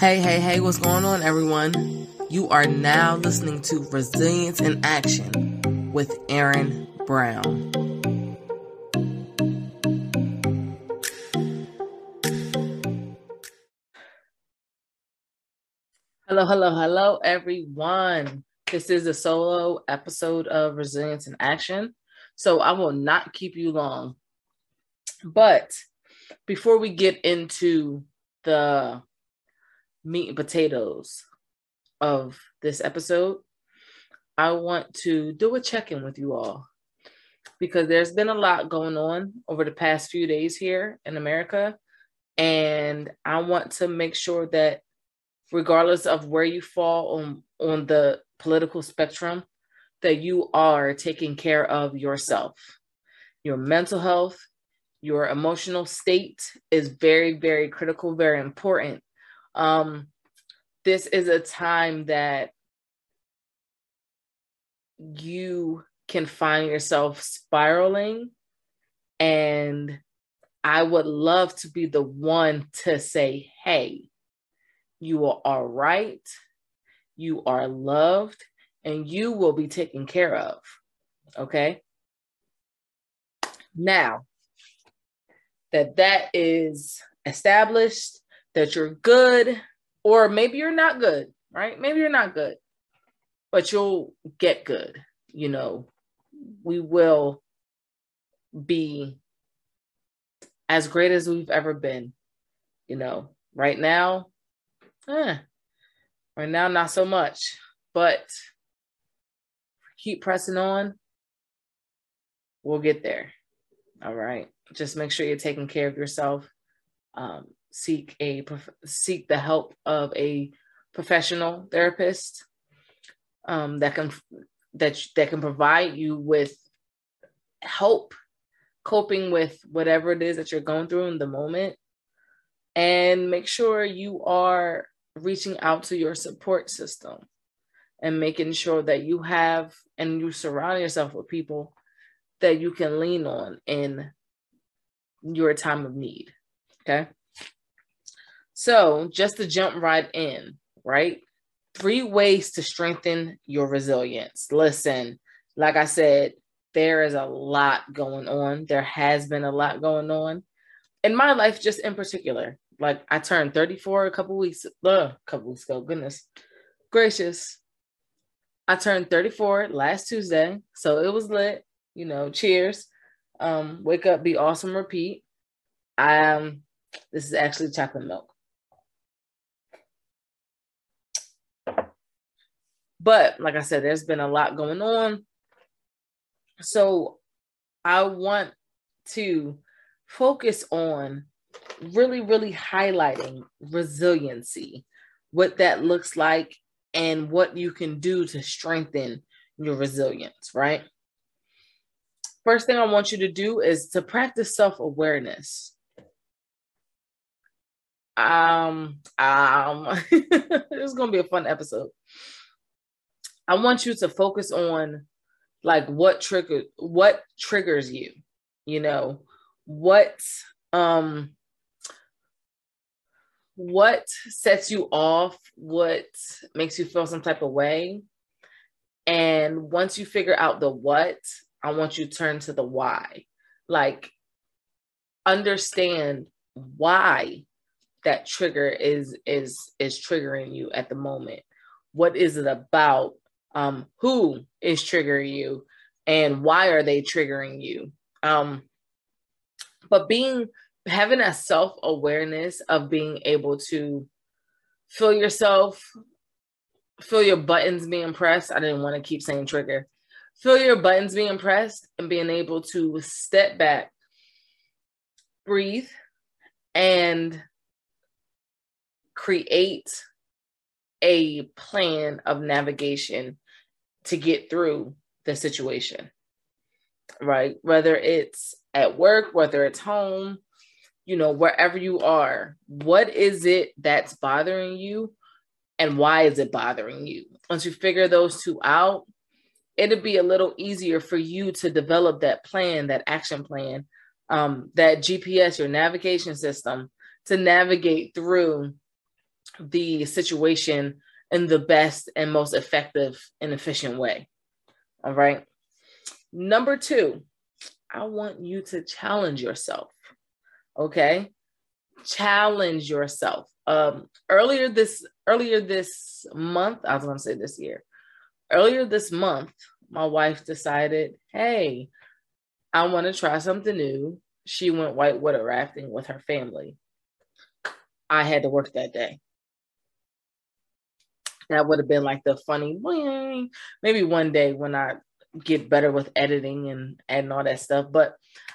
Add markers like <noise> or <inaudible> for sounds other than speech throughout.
Hey, hey, hey, what's going on, everyone? You are now listening to Resilience in Action with Erin Brown. Hello, hello, hello, everyone. This is a solo episode of Resilience in Action. So I will not keep you long. But before we get into the meat and potatoes of this episode, I want to do a check in with you all because there's been a lot going on over the past few days here in America. And I want to make sure that, regardless of where you fall on, on the political spectrum, that you are taking care of yourself. Your mental health, your emotional state is very, very critical, very important um, this is a time that you can find yourself spiraling and I would love to be the one to say, hey, you are all right, you are loved, and you will be taken care of. Okay. Now that that is established, that you're good, or maybe you're not good, right? Maybe you're not good, but you'll get good. You know, we will be as great as we've ever been. You know, right now, eh, right now, not so much, but keep pressing on. We'll get there. All right. Just make sure you're taking care of yourself. Um, seek a seek the help of a professional therapist um, that can that that can provide you with help coping with whatever it is that you're going through in the moment and make sure you are reaching out to your support system and making sure that you have and you surround yourself with people that you can lean on in your time of need okay so, just to jump right in, right? Three ways to strengthen your resilience. Listen, like I said, there is a lot going on. There has been a lot going on in my life, just in particular. Like I turned 34 a couple weeks, a couple weeks ago. Goodness gracious. I turned 34 last Tuesday. So it was lit. You know, cheers. Um, wake up, be awesome, repeat. I um, this is actually chocolate milk. But like I said, there's been a lot going on. So I want to focus on really, really highlighting resiliency, what that looks like, and what you can do to strengthen your resilience, right? First thing I want you to do is to practice self awareness. Um, um, <laughs> it's gonna be a fun episode. I want you to focus on like what trigger what triggers you, you know, what um what sets you off, what makes you feel some type of way. And once you figure out the what, I want you to turn to the why. Like understand why that trigger is is is triggering you at the moment. What is it about um, who is triggering you and why are they triggering you? Um, but being having a self-awareness of being able to feel yourself feel your buttons being pressed. I didn't want to keep saying trigger. Feel your buttons being pressed and being able to step back breathe and create a plan of navigation to get through the situation, right? Whether it's at work, whether it's home, you know, wherever you are, what is it that's bothering you and why is it bothering you? Once you figure those two out, it'll be a little easier for you to develop that plan, that action plan, um, that GPS, your navigation system to navigate through the situation in the best and most effective and efficient way. All right. Number two, I want you to challenge yourself. Okay. Challenge yourself. Um, earlier this earlier this month, I was gonna say this year. Earlier this month, my wife decided, hey, I want to try something new. She went whitewater rafting with her family. I had to work that day. That would have been like the funny, maybe one day when I get better with editing and and all that stuff. But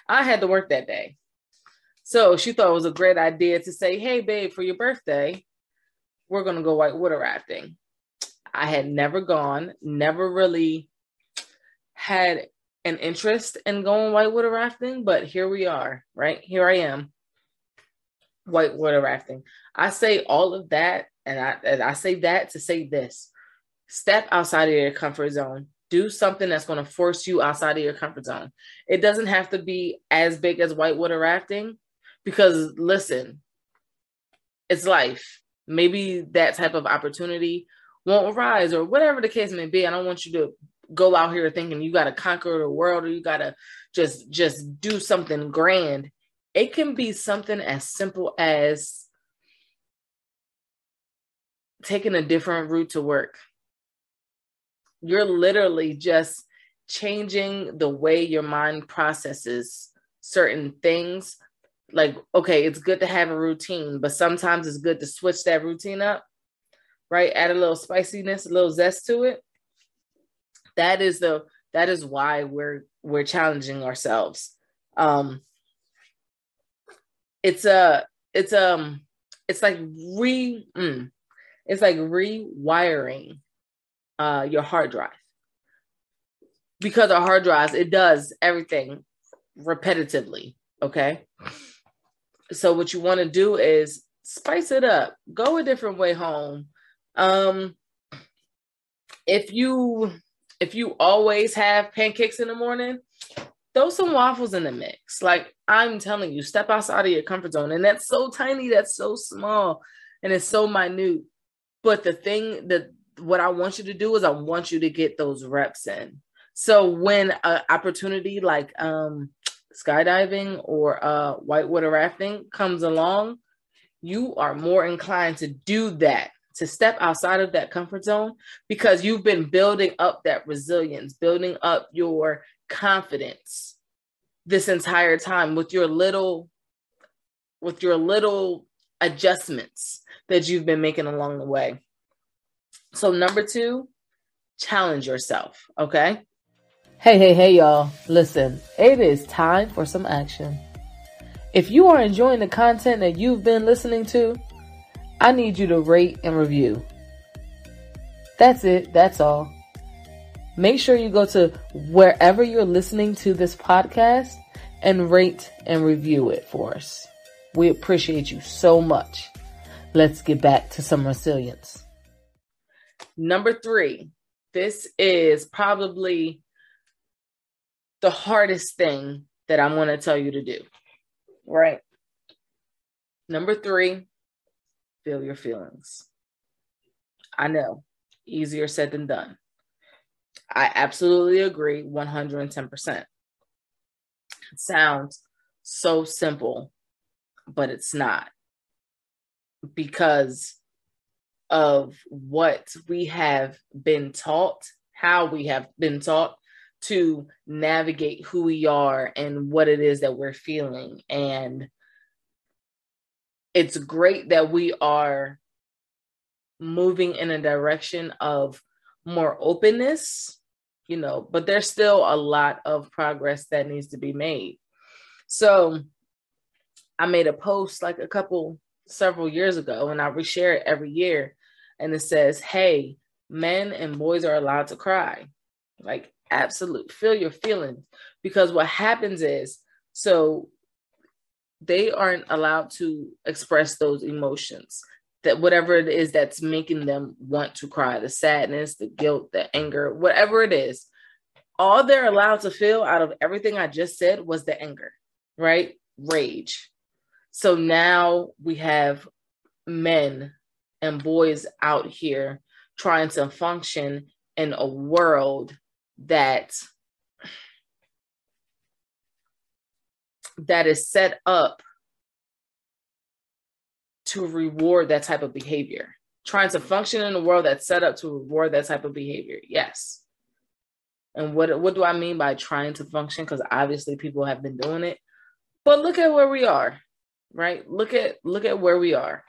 I had to work that day. So she thought it was a great idea to say, hey, babe, for your birthday, we're to go white water rafting. I had never gone, never really had an interest in going whitewater rafting, but here we are, right? Here I am, whitewater rafting. I say all of that, and I, and I say that to say this step outside of your comfort zone. Do something that's going to force you outside of your comfort zone. It doesn't have to be as big as whitewater rafting because, listen, it's life. Maybe that type of opportunity won't arise or whatever the case may be. I don't want you to go out here thinking you got to conquer the world or you got to just just do something grand it can be something as simple as taking a different route to work. You're literally just changing the way your mind processes certain things. Like okay it's good to have a routine but sometimes it's good to switch that routine up right? Add a little spiciness a little zest to it. That is the that is why we're we're challenging ourselves. Um it's a it's um it's like re mm, it's like rewiring uh your hard drive. Because our hard drives it does everything repetitively okay? So what you want to do is spice it up go a different way home. Um if you if you always have pancakes in the morning, throw some waffles in the mix. Like I'm telling you, step outside of your comfort zone. And that's so tiny, that's so small, and it's so minute. But the thing that what I want you to do is I want you to get those reps in. So when an opportunity like um, skydiving or uh, whitewater rafting comes along, you are more inclined to do that to step outside of that comfort zone because you've been building up that resilience, building up your confidence this entire time with your little with your little adjustments that you've been making along the way. So number 2, challenge yourself, okay? Hey, hey, hey y'all. Listen, it is time for some action. If you are enjoying the content that you've been listening to, I need you to rate and review. That's it. That's all. Make sure you go to wherever you're listening to this podcast and rate and review it for us. We appreciate you so much. Let's get back to some resilience. Number three, this is probably the hardest thing that I'm going to tell you to do. Right. Number three, feel your feelings. I know, easier said than done. I absolutely agree 110%. It sounds so simple, but it's not because of what we have been taught, how we have been taught to navigate who we are and what it is that we're feeling and it's great that we are moving in a direction of more openness, you know, but there's still a lot of progress that needs to be made. So I made a post like a couple, several years ago, and I reshare it every year. And it says, Hey, men and boys are allowed to cry. Like, absolute, feel your feelings. Because what happens is, so they aren't allowed to express those emotions that whatever it is that's making them want to cry the sadness the guilt the anger whatever it is all they're allowed to feel out of everything i just said was the anger right? Rage. So now we have men and boys out here trying to function in a world that that is set up to reward that type of behavior. Trying to function in a world that's set up to reward that type of behavior. Yes. And what what do i mean by trying to function? Because obviously people have been doing it. But look at where we are right? Look at look at where we are.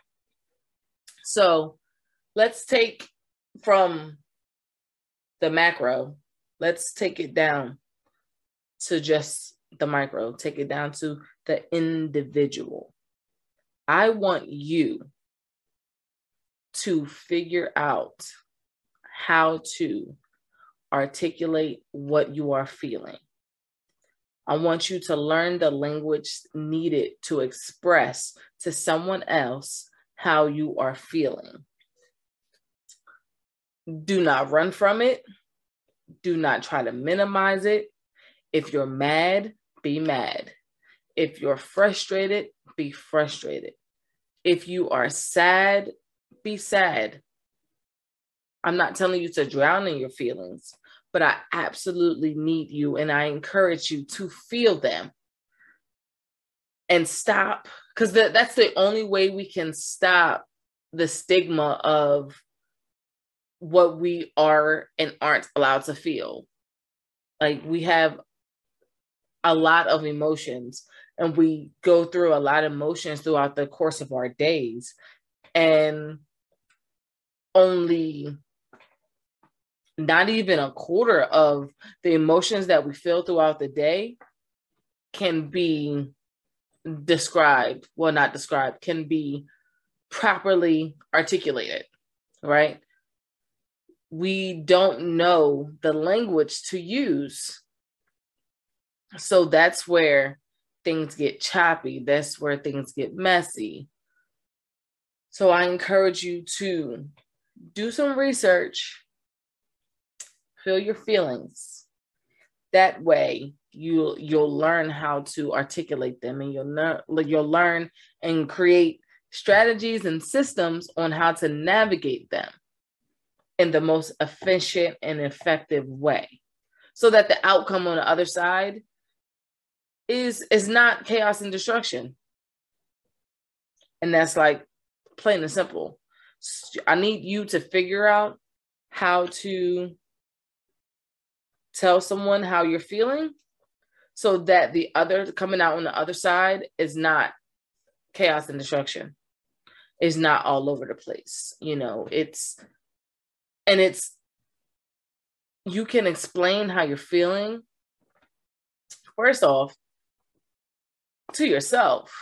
So let's take from the macro, let's take it down to just the micro, take it down to the individual. I want you to figure out how to articulate what you are feeling. I want you to learn the language needed to express to someone else how you are feeling. Do not run from it. Do not try to minimize it. If you're mad, be mad. If you're frustrated, be frustrated. If you are sad, be sad. I'm not telling you to drown in your feelings, but I absolutely need you and I encourage you to feel them and stop because that's the only way we can stop the stigma of what we are and aren't allowed to feel. Like we have a lot of emotions and we go through a lot of emotions throughout the course of our days and only not even a quarter of the emotions that we feel throughout the day can be described, well, not described, can be properly articulated, right? We don't know the language to use. So that's where things get choppy. That's where things get messy. So I encourage you to do some research, feel your feelings. That way, you'll you'll learn how to articulate them and you'll learn you'll learn and create strategies and systems on how to navigate them in the most efficient and effective way so that the outcome on the other side is is not chaos and destruction. And that's like plain and simple. I need you to figure out how to tell someone how you're feeling so that the other coming out on the other side is not chaos and destruction. Is not all over the place you know it's and it's you can explain how you're feeling. First off to yourself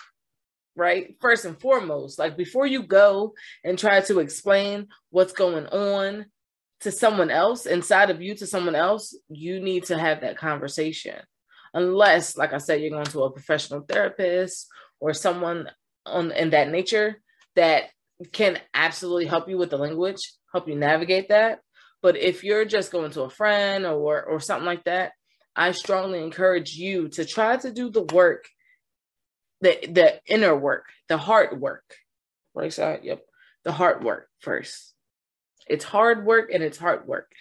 right first and foremost like before you go and try to explain what's going on to someone else inside of you to someone else you need to have that conversation unless, like I said, you're going to a professional therapist or someone on in that nature that can absolutely help you with the language, help you navigate that. But if you're just going to a friend or or something like that, I strongly encourage you to try to do the work, the the inner work, the hard work. Right side, yep, the hard work first. It's hard work and it's hard work.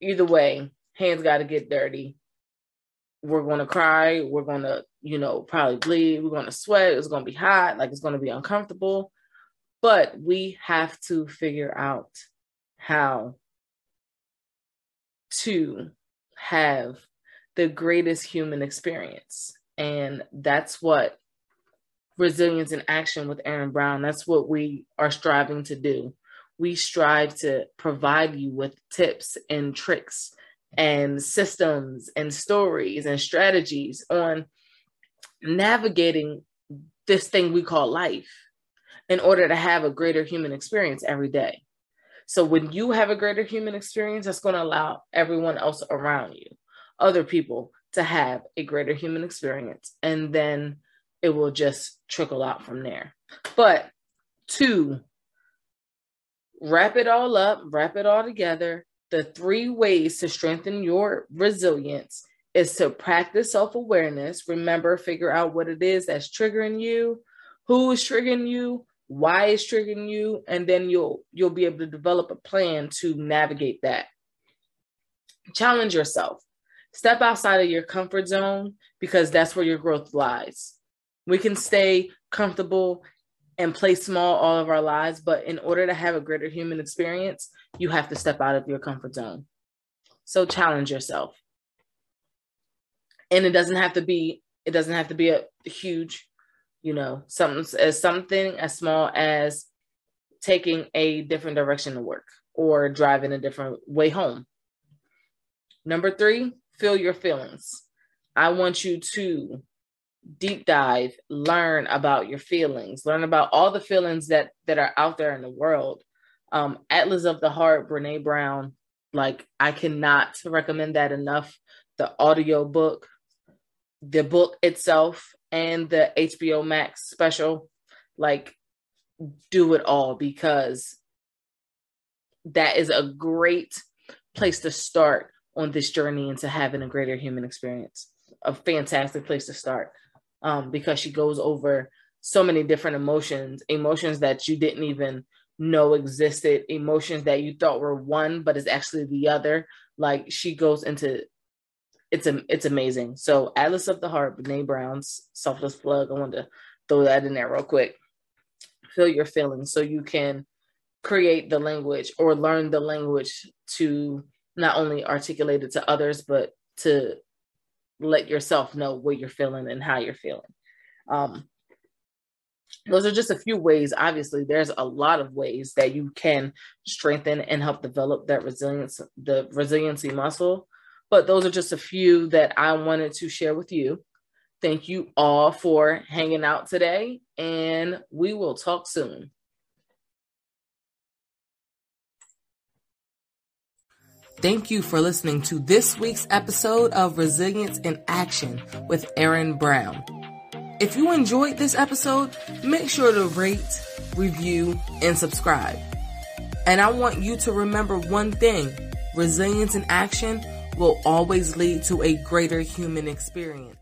Either way, hands got to get dirty. We're to cry. We're to you know probably bleed. We're to sweat. It's to be hot. Like it's to be uncomfortable. But we have to figure out how to have the greatest human experience. And that's what resilience in action with Erin Brown that's what we are striving to do we strive to provide you with tips and tricks and systems and stories and strategies on navigating this thing we call life in order to have a greater human experience every day. So when you have a greater human experience, that's going to allow everyone else around you, other people, to have a greater human experience. And then it will just trickle out from there. But to wrap it all up, wrap it all together, the three ways to strengthen your resilience is to practice self awareness. Remember, figure out what it is that's triggering you, who is triggering you, why it's triggering you, and then you'll you'll be able to develop a plan to navigate that. Challenge yourself. Step outside of your comfort zone because that's where your growth lies. We can stay comfortable and play small all of our lives, but in order to have a greater human experience, you have to step out of your comfort zone. So challenge yourself. And it doesn't have to be it doesn't have to be a huge, you know, something as something as small as taking a different direction to work or driving a different way home. Number 3, feel your feelings. I want you to deep dive, learn about your feelings, learn about all the feelings that that are out there in the world. Um, Atlas of the Heart, Brene Brown, like I cannot recommend that enough. The audio book, the book itself, and the HBO Max special, like do it all because that is a great place to start on this journey into having a greater human experience. A fantastic place to start um, because she goes over so many different emotions, emotions that you didn't even know existed, emotions that you thought were one, but is actually the other. Like she goes into it's a it's amazing. So Atlas of the Heart, Brene Brown's selfless plug. I want to throw that in there real quick. Feel your feelings so you can create the language or learn the language to not only articulate it to others, but to let yourself know what you're feeling and how you're feeling. Um, those are just a few ways. Obviously, there's a lot of ways that you can strengthen and help develop that resilience, the resiliency muscle. But those are just a few that I wanted to share with you. Thank you all for hanging out today, and we will talk soon. Thank you for listening to this week's episode of Resilience in Action with Erin Brown. If you enjoyed this episode, make sure to rate, review, and subscribe. And I want you to remember one thing resilience in action will always lead to a greater human experience.